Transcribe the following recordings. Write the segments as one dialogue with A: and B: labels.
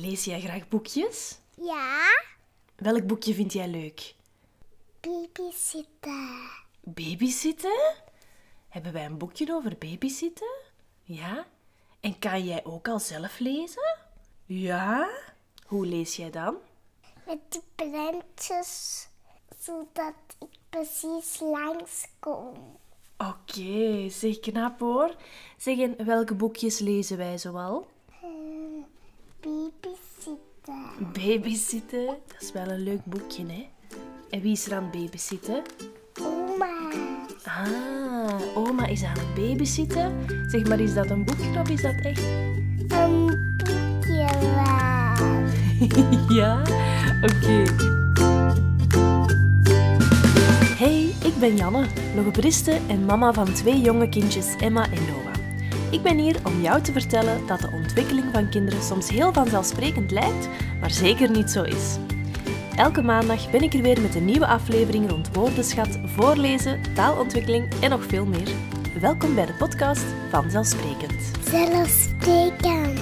A: Lees jij graag boekjes?
B: Ja,
A: Welk boekje vind jij leuk?
B: babysitten.
A: Babysitten? Hebben wij een boekje over babysitten? Ja? En kan jij ook al zelf lezen? Ja? Hoe lees jij dan?
B: Met die prentjes, zodat ik precies langskom.
A: Oké, zeg knap hoor. Zeg, en welke boekjes lezen wij zoal?
B: Babysitten.
A: Babysitten, dat is wel een leuk boekje, hè? En wie is er aan het babysitten?
B: Oma.
A: Ah, oma is aan het babysitten. Zeg maar, is dat een boekje of is dat echt?
B: Een boekje
A: ja? Oké. Hey, ik ben Janne, logopediste en mama van twee jonge kindjes, Emma en Noah. Ik ben hier om jou te vertellen dat de ontwikkeling van kinderen soms heel vanzelfsprekend lijkt, maar zeker niet zo is. Elke maandag ben ik er weer met een nieuwe aflevering rond woordenschat, voorlezen, taalontwikkeling en nog veel meer. Welkom bij de podcast Vanzelfsprekend.
B: Zelfsprekend.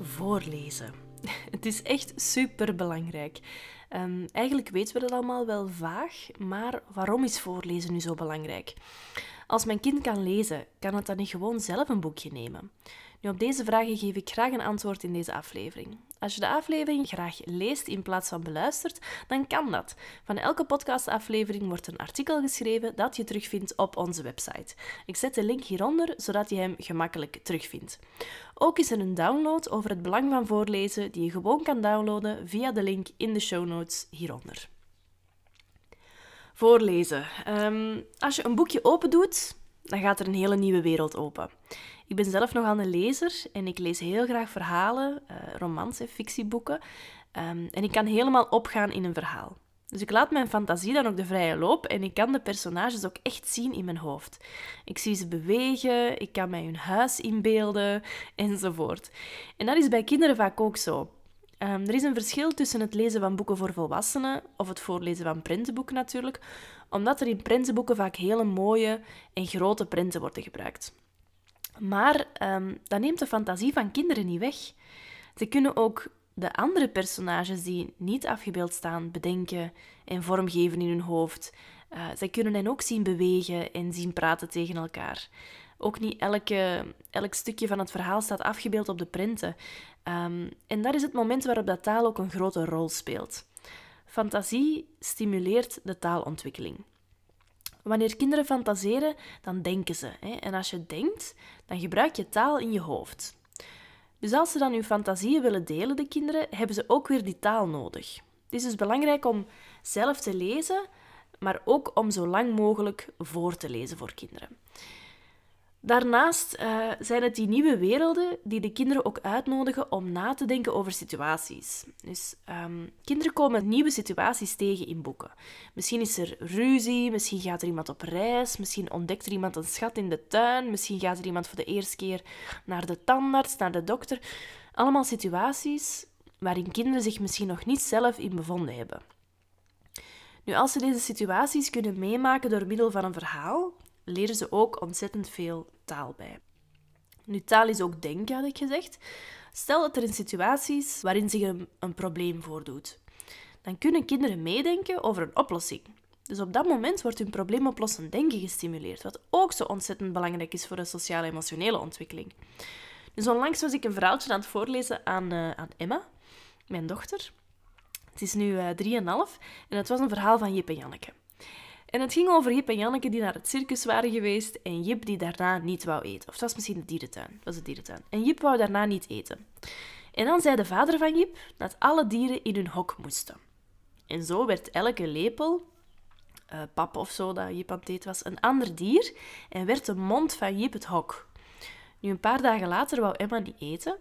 A: Voorlezen. Het is echt super belangrijk. Eigenlijk weten we dat allemaal wel vaag, maar waarom is voorlezen nu zo belangrijk? Als mijn kind kan lezen, kan het dan niet gewoon zelf een boekje nemen? Nu, op deze vragen geef ik graag een antwoord in deze aflevering. Als je de aflevering graag leest in plaats van beluistert, dan kan dat. Van elke podcastaflevering wordt een artikel geschreven dat je terugvindt op onze website. Ik zet de link hieronder, zodat je hem gemakkelijk terugvindt. Ook is er een download over het belang van voorlezen die je gewoon kan downloaden via de link in de show notes hieronder. Voorlezen. Um, als je een boekje open doet, dan gaat er een hele nieuwe wereld open. Ik ben zelf nogal een lezer en ik lees heel graag verhalen, uh, romans en fictieboeken. Um, en ik kan helemaal opgaan in een verhaal. Dus ik laat mijn fantasie dan ook de vrije loop en ik kan de personages ook echt zien in mijn hoofd. Ik zie ze bewegen, ik kan mij hun huis inbeelden enzovoort. En dat is bij kinderen vaak ook zo. Um, er is een verschil tussen het lezen van boeken voor volwassenen of het voorlezen van prentenboeken natuurlijk, omdat er in prentenboeken vaak hele mooie en grote prenten worden gebruikt. Maar um, dat neemt de fantasie van kinderen niet weg. Ze kunnen ook de andere personages die niet afgebeeld staan bedenken en vormgeven in hun hoofd. Uh, zij kunnen hen ook zien bewegen en zien praten tegen elkaar. Ook niet elke, elk stukje van het verhaal staat afgebeeld op de prenten. Um, en dat is het moment waarop dat taal ook een grote rol speelt. Fantasie stimuleert de taalontwikkeling. Wanneer kinderen fantaseren, dan denken ze. Hè? En als je denkt, dan gebruik je taal in je hoofd. Dus als ze dan hun fantasieën willen delen, de kinderen, hebben ze ook weer die taal nodig. Het is dus belangrijk om zelf te lezen, maar ook om zo lang mogelijk voor te lezen voor kinderen. Daarnaast uh, zijn het die nieuwe werelden die de kinderen ook uitnodigen om na te denken over situaties. Dus um, kinderen komen nieuwe situaties tegen in boeken. Misschien is er ruzie, misschien gaat er iemand op reis, misschien ontdekt er iemand een schat in de tuin, misschien gaat er iemand voor de eerste keer naar de tandarts, naar de dokter. Allemaal situaties waarin kinderen zich misschien nog niet zelf in bevonden hebben. Nu, als ze deze situaties kunnen meemaken door middel van een verhaal, leren ze ook ontzettend veel taal bij. Nu, taal is ook denken, had ik gezegd. Stel dat er in situaties waarin zich een, probleem voordoet, dan kunnen kinderen meedenken over een oplossing. Dus op dat moment wordt hun probleemoplossend denken gestimuleerd, wat ook zo ontzettend belangrijk is voor de sociale-emotionele ontwikkeling. Dus onlangs was ik een verhaaltje aan het voorlezen aan, uh, aan Emma, mijn dochter. Het is nu uh, 3,5 en het was een verhaal van Jip en Janneke. En het ging over Jip en Janneke die naar het circus waren geweest en Jip die daarna niet wou eten. Of dat was misschien de dierentuin. Was de dierentuin. En Jip wou daarna niet eten. En dan zei de vader van Jip dat alle dieren in hun hok moesten. En zo werd elke lepel, uh, pap of zo dat Jip aan het eten was, een ander dier en werd de mond van Jip het hok. Nu, een paar dagen later wou Emma niet eten.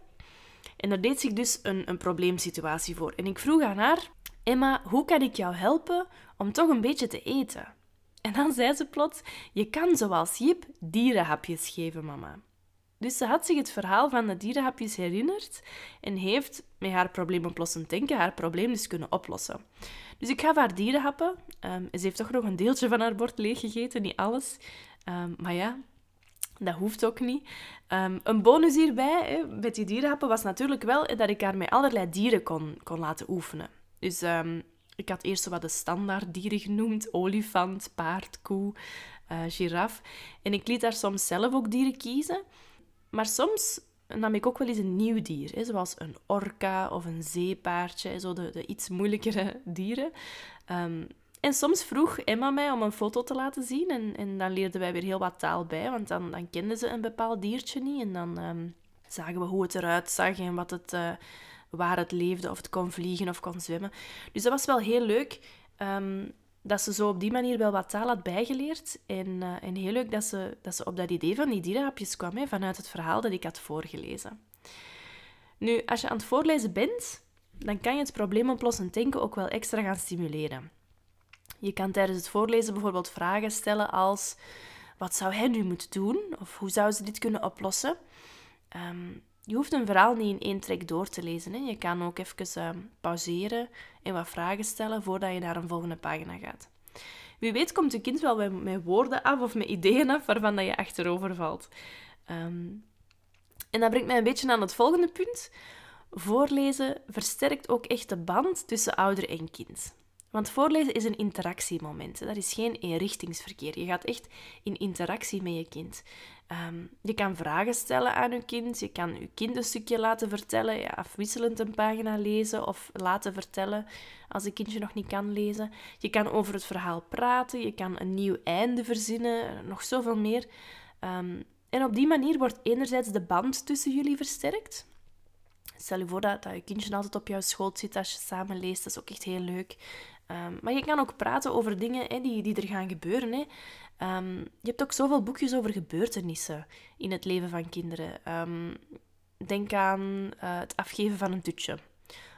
A: En er deed zich dus een, een probleemsituatie voor. En ik vroeg aan haar, Emma, hoe kan ik jou helpen om toch een beetje te eten? En dan zei ze plots: Je kan zoals Jip dierenhapjes geven, mama. Dus ze had zich het verhaal van de dierenhapjes herinnerd en heeft met haar probleemoplossend denken haar probleem dus kunnen oplossen. Dus ik gaf haar dierenhappen. Um, ze heeft toch nog een deeltje van haar bord leeggegeten, niet alles. Um, maar ja, Dat hoeft ook niet. Ehm, een bonus hierbij, hè, met die dierenhappen, was natuurlijk wel dat ik haar met allerlei dieren kon, kon laten oefenen. Dus ehm, ik had eerst wat de standaard dieren genoemd. Olifant, paard, koe, uh, giraf. En ik liet haar soms zelf ook dieren kiezen. Maar soms nam ik ook wel eens een nieuw dier, hè, zoals een orka of een zeepaardje, zo de, de iets moeilijkere dieren. Ehm, en soms vroeg Emma mij om een foto te laten zien en, en dan leerden wij weer heel wat taal bij, want dan, dan kenden ze een bepaald diertje niet en dan um, zagen we hoe het eruit zag en wat het, uh, waar het leefde, of het kon vliegen of kon zwemmen. Dus dat was wel heel leuk. Um, dat ze zo op die manier wel wat taal had bijgeleerd. En, uh, en heel leuk dat ze, dat ze op dat idee van die dierenhapjes kwam, hè, vanuit het verhaal dat ik had voorgelezen. Nu, als je aan het voorlezen bent, dan kan je het probleemoplossend denken ook wel extra gaan stimuleren. Je kan tijdens het voorlezen bijvoorbeeld vragen stellen als... Wat zou hij nu moeten doen? Of hoe zou ze dit kunnen oplossen? Um, je hoeft een verhaal niet in één trek door te lezen. Hè. Je kan ook even uh, pauzeren en wat vragen stellen voordat je naar een volgende pagina gaat. Wie weet komt je kind wel met, woorden af of met ideeën af waarvan dat je achterover valt. Um, en dat brengt mij een beetje aan het volgende punt. Voorlezen versterkt ook echt de band tussen ouder en kind. Want voorlezen is een interactiemoment. Dat is geen eenrichtingsverkeer. Je gaat echt in interactie met je kind. Um, je kan vragen stellen aan je kind. Je kan je kind een stukje laten vertellen. Ja, afwisselend een pagina lezen of laten vertellen als het kindje nog niet kan lezen. Je kan over het verhaal praten. Je kan een nieuw einde verzinnen. Nog zoveel meer. Um, en op die manier wordt enerzijds de band tussen jullie versterkt. Stel je voor dat, dat je kindje altijd op jouw schoot zit als je samen leest. Dat is ook echt heel leuk. Um, maar je kan ook praten over dingen hè, die, die er gaan gebeuren. Hè. Um, je hebt ook zoveel boekjes over gebeurtenissen in het leven van kinderen. Um, denk aan uh, het afgeven van een tutje.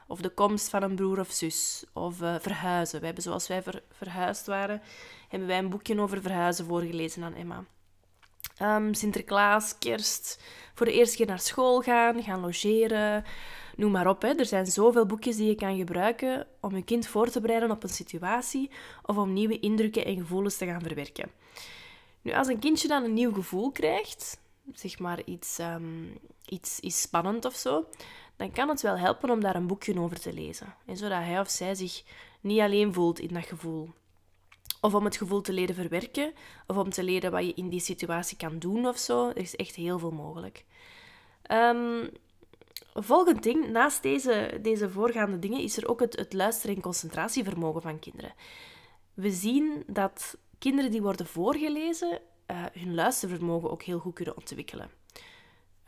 A: Of de komst van een broer of zus. Of uh, verhuizen. We hebben, zoals wij ver, verhuisd waren, hebben wij een boekje over verhuizen voorgelezen aan Emma. Sinterklaas, kerst, voor de eerste keer naar school gaan, gaan logeren, Noem maar op, hè. er zijn zoveel boekjes die je kan gebruiken om je kind voor te bereiden op een situatie of om nieuwe indrukken en gevoelens te gaan verwerken. Nu, als een kindje dan een nieuw gevoel krijgt, zeg maar iets, um, iets, spannend of zo, dan kan het wel helpen om daar een boekje over te lezen. En zodat hij of zij zich niet alleen voelt in dat gevoel. Of om het gevoel te leren verwerken, of om te leren wat je in die situatie kan doen of zo. Er is echt heel veel mogelijk. Um, volgend ding, naast deze, deze voorgaande dingen, is er ook het, het luisteren- en concentratievermogen van kinderen. We zien dat kinderen die worden voorgelezen, uh, hun luistervermogen ook heel goed kunnen ontwikkelen.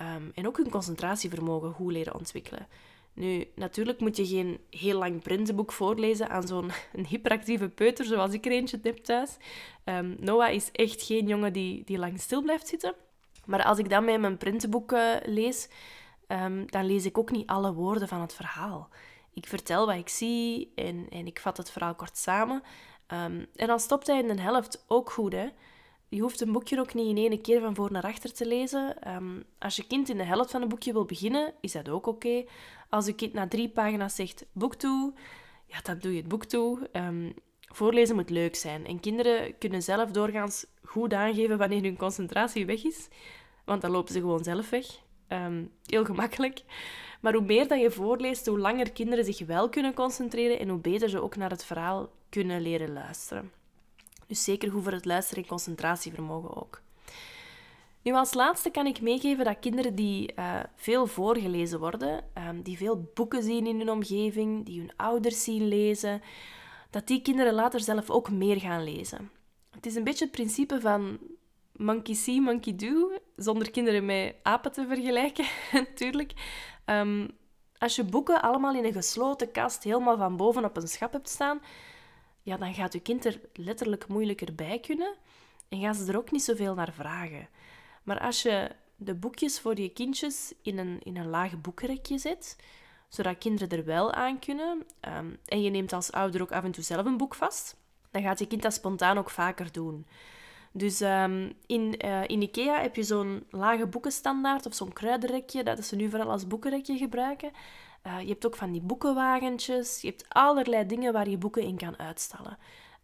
A: Um, en ook hun concentratievermogen goed leren ontwikkelen. Nu, natuurlijk moet je geen heel lang printenboek voorlezen aan zo'n hyperactieve peuter zoals ik er eentje heb thuis. Um, Noah is echt geen jongen die, die lang stil blijft zitten. Maar als ik dan met mijn printenboek uh, lees, um, dan lees ik ook niet alle woorden van het verhaal. Ik vertel wat ik zie en, en ik vat het verhaal kort samen. Um, en dan stopt hij in de helft ook goed. Hè? Je hoeft een boekje ook niet in één keer van voor naar achter te lezen. Um, als je kind in de helft van een boekje wil beginnen, is dat ook oké. Als je kind na drie pagina's zegt boek toe, ja, dan doe je het boek toe. Voorlezen moet leuk zijn. En kinderen kunnen zelf doorgaans goed aangeven wanneer hun concentratie weg is. Want dan lopen ze gewoon zelf weg. Um, heel gemakkelijk. Maar hoe meer dat je voorleest, hoe langer kinderen zich wel kunnen concentreren en hoe beter ze ook naar het verhaal kunnen leren luisteren. Dus zeker goed voor het luisteren en concentratievermogen ook. Nu, als laatste kan ik meegeven dat kinderen die uh, veel voorgelezen worden, um, die veel boeken zien in hun omgeving, die hun ouders zien lezen, dat die kinderen later zelf ook meer gaan lezen. Het is een beetje het principe van monkey see, monkey do, zonder kinderen met apen te vergelijken, natuurlijk. Um, als je boeken allemaal in een gesloten kast helemaal van boven op een schap hebt staan, ja, dan gaat je kind er letterlijk moeilijker bij kunnen en gaan ze er ook niet zoveel naar vragen. Maar als je de boekjes voor je kindjes in een, in een laag boekenrekje zet, zodat kinderen er wel aan kunnen, um, en je neemt als ouder ook af en toe zelf een boek vast, dan gaat je kind dat spontaan ook vaker doen. Dus um, in, uh, in Ikea heb je zo'n lage boekenstandaard of zo'n kruidenrekje, dat ze nu vooral als boekenrekje gebruiken. Uh, je hebt ook van die boekenwagentjes. Je hebt allerlei dingen waar je boeken in kan uitstallen.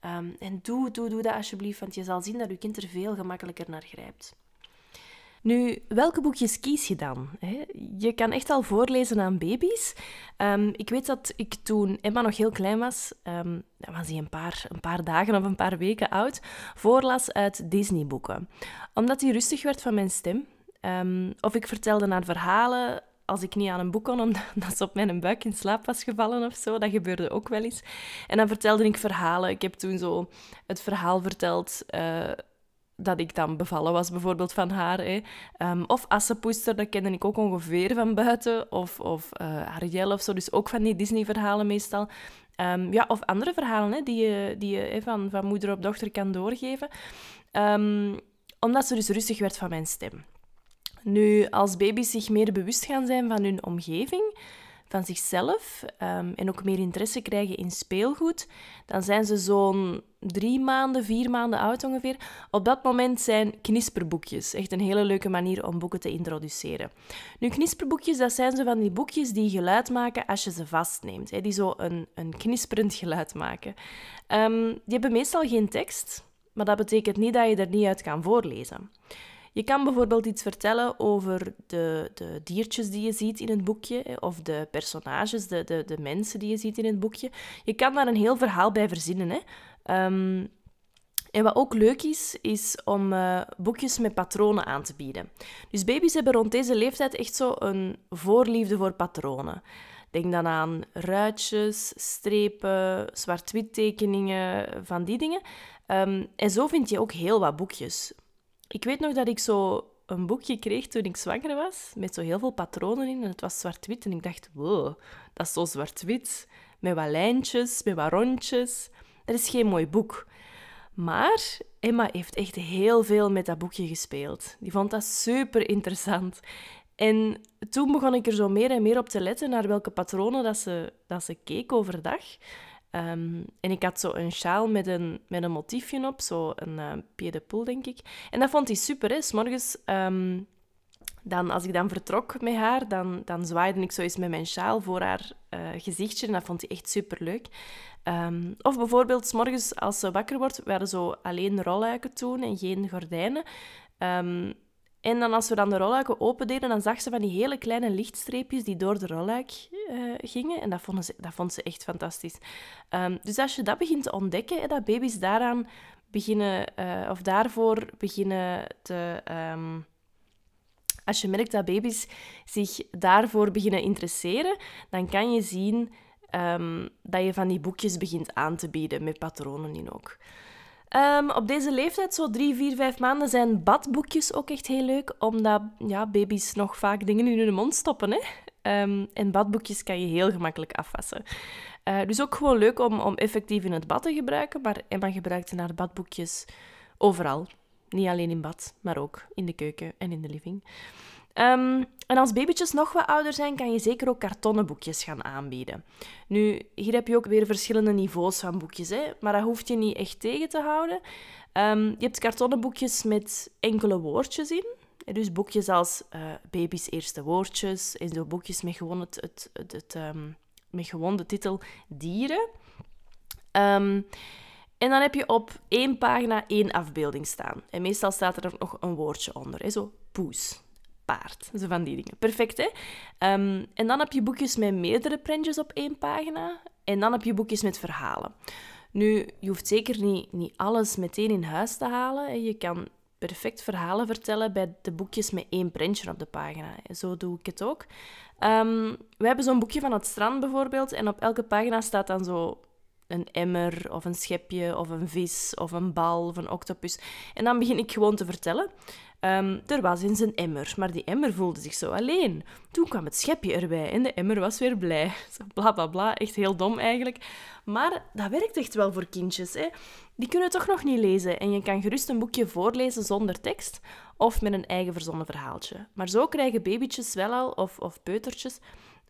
A: Um, en doe, doe, doe dat alsjeblieft, want je zal zien dat je kind er veel gemakkelijker naar grijpt. Nu, welke boekjes kies je dan? Je kan echt al voorlezen aan baby's. Ehm, ik weet dat ik toen Emma nog heel klein was, um, was hij een paar, een paar dagen of een paar weken oud, voorlas uit Disney-boeken. Omdat hij rustig werd van mijn stem. Um, of ik vertelde naar verhalen als ik niet aan een boek kon, omdat ze op mijn buik in slaap was gevallen of zo. Dat gebeurde ook wel eens. En dan vertelde ik verhalen. Ik heb toen zo het verhaal verteld... Uh, dat ik dan bevallen was, bijvoorbeeld van haar. Hè. Um, of Assepoester, dat kende ik ook ongeveer van buiten. Of, of uh, Ariel of zo, dus ook van die Disney-verhalen meestal. Um, ja, of andere verhalen hè, die je, die je hè, van, van moeder op dochter kan doorgeven. Um, omdat ze dus rustig werd van mijn stem. Nu, als baby's zich meer bewust gaan zijn van hun omgeving, van zichzelf um, en ook meer interesse krijgen in speelgoed, dan zijn ze zo'n drie maanden, vier maanden oud ongeveer. Op dat moment zijn knisperboekjes echt een hele leuke manier om boeken te introduceren. Nu, knisperboekjes, dat zijn zo van die boekjes die geluid maken als je ze vastneemt. Die zo een, een knisperend geluid maken. Um, die hebben meestal geen tekst, maar dat betekent niet dat je er niet uit kan voorlezen. Je kan bijvoorbeeld iets vertellen over de, de diertjes die je ziet in het boekje, of de personages, de, de, de mensen die je ziet in het boekje. Je kan daar een heel verhaal bij verzinnen. Hè. Um, en wat ook leuk is, is om uh, boekjes met patronen aan te bieden. Dus baby's hebben rond deze leeftijd echt zo een voorliefde voor patronen. Denk dan aan ruitjes, strepen, zwart-wit tekeningen, van die dingen. Um, en zo vind je ook heel wat boekjes. Ik weet nog dat ik zo een boekje kreeg toen ik zwanger was, met zo heel veel patronen in. En het was zwart-wit. En ik dacht, wow, dat is zo zwart-wit. Met wat lijntjes, met wat rondjes. Dat is geen mooi boek. Maar Emma heeft echt heel veel met dat boekje gespeeld. Die vond dat super interessant. En toen begon ik er zo meer en meer op te letten naar welke patronen dat ze, dat ze keek overdag. Um, en ik had zo een sjaal met een, met een motiefje op, zo een uh, pied denk ik. En dat vond hij super, hè. S'morgens, um, dan, als ik dan vertrok met haar, dan, dan zwaaide ik zo eens met mijn sjaal voor haar uh, gezichtje. En dat vond hij echt super leuk. Um, of bijvoorbeeld, s'morgens als ze wakker wordt, we hadden zo alleen rolluiken toen en geen gordijnen. En dan als we dan de rolluiken opendeden, dan zag ze van die hele kleine lichtstreepjes die door de rolluik uh, gingen. En dat vond, ze, dat vond ze echt fantastisch. Um, dus als je dat begint te ontdekken, dat baby's daaraan beginnen, uh, of daarvoor beginnen te... Um, als je merkt dat baby's zich daarvoor beginnen interesseren, dan kan je zien um, dat je van die boekjes begint aan te bieden, met patronen in ook. Um, op deze leeftijd, zo drie, vier, vijf maanden, zijn badboekjes ook echt heel leuk, omdat ja, baby's nog vaak dingen in hun mond stoppen. Hè? Um, en badboekjes kan je heel gemakkelijk afwassen. Uh, dus ook gewoon leuk om, om effectief in het bad te gebruiken, maar Emma gebruikte haar badboekjes overal. Niet alleen in bad, maar ook in de keuken en in de living. Um, en als babytjes nog wat ouder zijn, kan je zeker ook kartonnen boekjes gaan aanbieden. Nu, hier heb je ook weer verschillende niveaus van boekjes, hè? maar dat hoeft je niet echt tegen te houden. Um, je hebt kartonnen boekjes met enkele woordjes in. Dus boekjes als uh, baby's eerste woordjes en zo boekjes met gewoon, het, het, het, um, met gewoon de titel dieren. En dan heb je op één pagina één afbeelding staan. En meestal staat er nog een woordje onder, hè? zo poes paard. Zo van die dingen. Perfect, hè? Um, en dan heb je boekjes met meerdere prentjes op één pagina. En dan heb je boekjes met verhalen. Nu, je hoeft zeker niet, niet alles meteen in huis te halen. Je kan perfect verhalen vertellen bij de boekjes met één prentje op de pagina. Zo doe ik het ook. Um, we hebben zo'n boekje van het strand bijvoorbeeld. En op elke pagina staat dan zo een emmer of een schepje of een vis of een bal of een octopus. En dan begin ik gewoon te vertellen. Um, er was eens een emmer, maar die emmer voelde zich zo alleen. Toen kwam het schepje erbij en de emmer was weer blij. Bla bla bla, echt heel dom eigenlijk. Maar dat werkt echt wel voor kindjes. Hè? Die kunnen toch nog niet lezen en je kan gerust een boekje voorlezen zonder tekst of met een eigen verzonnen verhaaltje. Maar zo krijgen babytjes wel al, of, of peutertjes,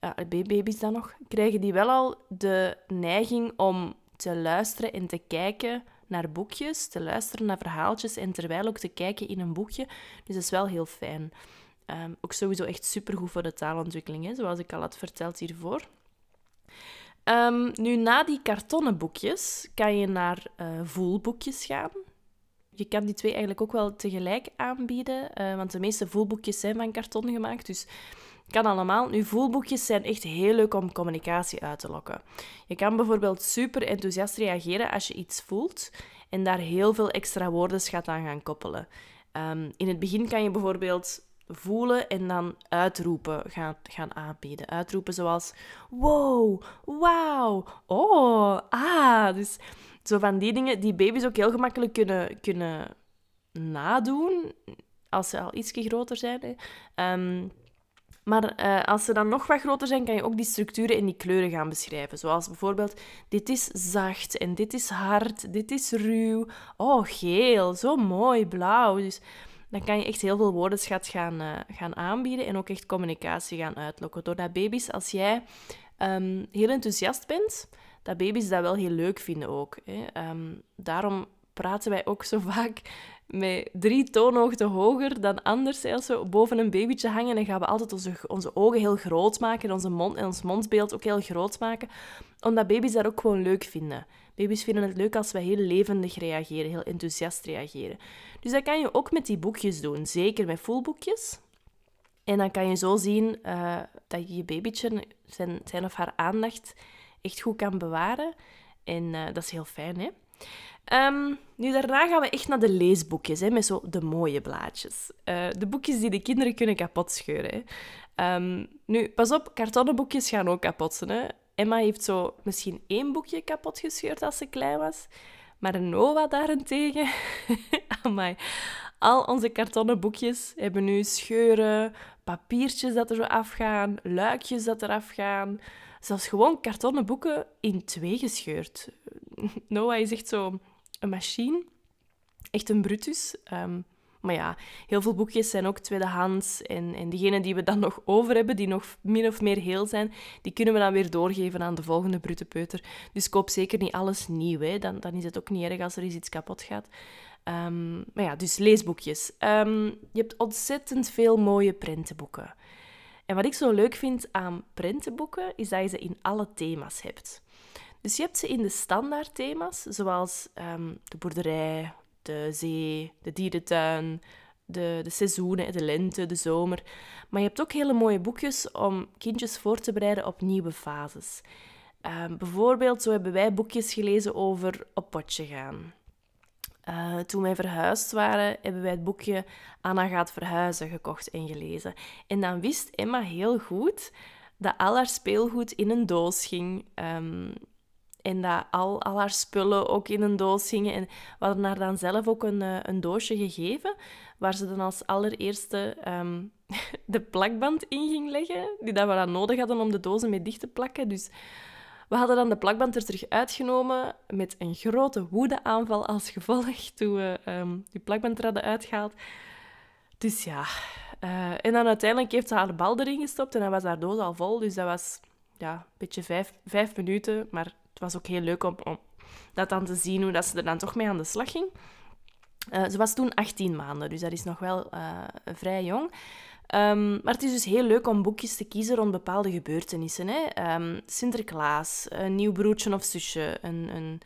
A: uh, baby's dan nog, krijgen die wel al de neiging om te luisteren en te kijken naar boekjes, te luisteren naar verhaaltjes en terwijl ook te kijken in een boekje. Dus dat is wel heel fijn. Um, ook sowieso echt supergoed voor de taalontwikkeling, hè, zoals ik al had verteld hiervoor. Um, nu, na die kartonnen boekjes kan je naar uh, voelboekjes gaan. je kan die twee eigenlijk ook wel tegelijk aanbieden, eh, want de meeste voelboekjes zijn van karton gemaakt. Dus kan allemaal. Nu, voelboekjes zijn echt heel leuk om communicatie uit te lokken. Je kan bijvoorbeeld super enthousiast reageren als je iets voelt en daar heel veel extra woordenschat aan gaan koppelen. Ehm, in het begin kan je bijvoorbeeld voelen en dan uitroepen gaan, gaan aanbieden. Uitroepen zoals wow, wauw, oh, ah. Dus zo van die dingen die baby's ook heel gemakkelijk kunnen, kunnen nadoen als ze al iets groter zijn. Hè. Ehm, maar uh, als ze dan nog wat groter zijn, kan je ook die structuren en die kleuren gaan beschrijven. Zoals bijvoorbeeld, dit is zacht en dit is hard, dit is ruw. Oh, geel, zo mooi, blauw. Dus dan kan je echt heel veel woordenschat gaan, uh, gaan aanbieden en ook echt communicatie gaan uitlokken. Doordat baby's, als jij um, heel enthousiast bent, dat baby's dat wel heel leuk vinden ook. Hè. Um, daarom praten wij ook zo vaak met drie toonhoogten hoger dan anders. Als we boven een babytje hangen, dan gaan we altijd onze, onze ogen heel groot maken en, onze mond, en ons mondbeeld ook heel groot maken. Omdat baby's dat ook gewoon leuk vinden. Baby's vinden het leuk als wij heel levendig reageren, heel enthousiast reageren. Dus dat kan je ook met die boekjes doen. Zeker met voelboekjes. En dan kan je zo zien uh, dat je je babytje zijn, zijn of haar aandacht echt goed kan bewaren. En uh, dat is heel fijn, hè? Um, nu, daarna gaan we echt naar de leesboekjes, hè, met zo de mooie blaadjes. Uh, de boekjes die de kinderen kunnen kapotscheuren. Hè. Um, nu, pas op, kartonnen boekjes gaan ook kapot Hè. Emma heeft zo misschien één boekje kapot gescheurd als ze klein was. Maar Noah daarentegen... Al onze kartonnen boekjes hebben nu scheuren, papiertjes dat er zo afgaan, luikjes dat er afgaan. Zelfs gewoon kartonnen boeken in twee gescheurd. Noah is echt zo machine. Echt een brutus. Um, maar ja, heel veel boekjes zijn ook tweedehands. En, en diegenen die we dan nog over hebben, die nog min of meer heel zijn, die kunnen we dan weer doorgeven aan de volgende brute peuter. Dus koop zeker niet alles nieuw. Hè. Dan, dan is het ook niet erg als er iets kapot gaat. Um, maar ja, dus leesboekjes. Um, je hebt ontzettend veel mooie prentenboeken. En wat ik zo leuk vind aan prentenboeken, is dat je ze in alle thema's hebt. Dus je hebt ze in de standaard thema's, zoals um, de boerderij, de zee, de dierentuin, de, de seizoenen, de lente, de zomer. Maar je hebt ook hele mooie boekjes om kindjes voor te bereiden op nieuwe fases. Um, bijvoorbeeld, zo hebben wij boekjes gelezen over op potje gaan. Uh, toen wij verhuisd waren, hebben wij het boekje Anna gaat verhuizen gekocht en gelezen. En dan wist Emma heel goed dat al haar speelgoed in een doos ging. Um, en dat al, al haar spullen ook in een doos gingen. En we hadden haar dan zelf ook een, uh, een doosje gegeven, waar ze dan als allereerste um, de plakband in ging leggen, die dat we dan nodig hadden om de dozen mee dicht te plakken. Dus we hadden dan de plakband er terug uitgenomen met een grote woedeaanval als gevolg toen we um, die plakband er hadden uitgehaald. Dus ja, uh, en dan uiteindelijk heeft ze haar bal erin gestopt en dan was haar doos al vol. Dus dat was ja, een beetje vijf, vijf minuten, maar het was ook heel leuk om, om dat dan te zien, hoe dat ze er dan toch mee aan de slag ging. Uh, ze was toen 18 maanden, dus dat is nog wel uh, vrij jong. Um, maar het is dus heel leuk om boekjes te kiezen rond bepaalde gebeurtenissen. Hè? Um, Sinterklaas, een nieuw broertje of zusje, een, een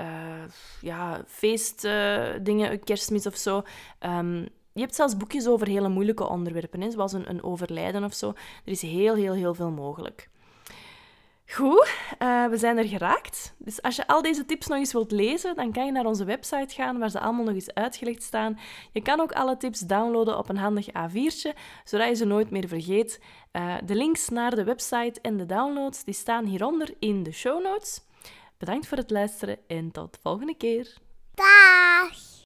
A: uh, ja, feestdingen, kerstmis of zo. Um, je hebt zelfs boekjes over hele moeilijke onderwerpen, hè? zoals een, een overlijden of zo. Er is heel, heel, heel veel mogelijk. Goed, uh, we zijn er geraakt. Dus als je al deze tips nog eens wilt lezen, dan kan je naar onze website gaan waar ze allemaal nog eens uitgelegd staan. Je kan ook alle tips downloaden op een handig A4'tje, zodat je ze nooit meer vergeet. Uh, de links naar de website en de downloads die staan hieronder in de show notes. Bedankt voor het luisteren en tot de volgende keer.
B: Dag!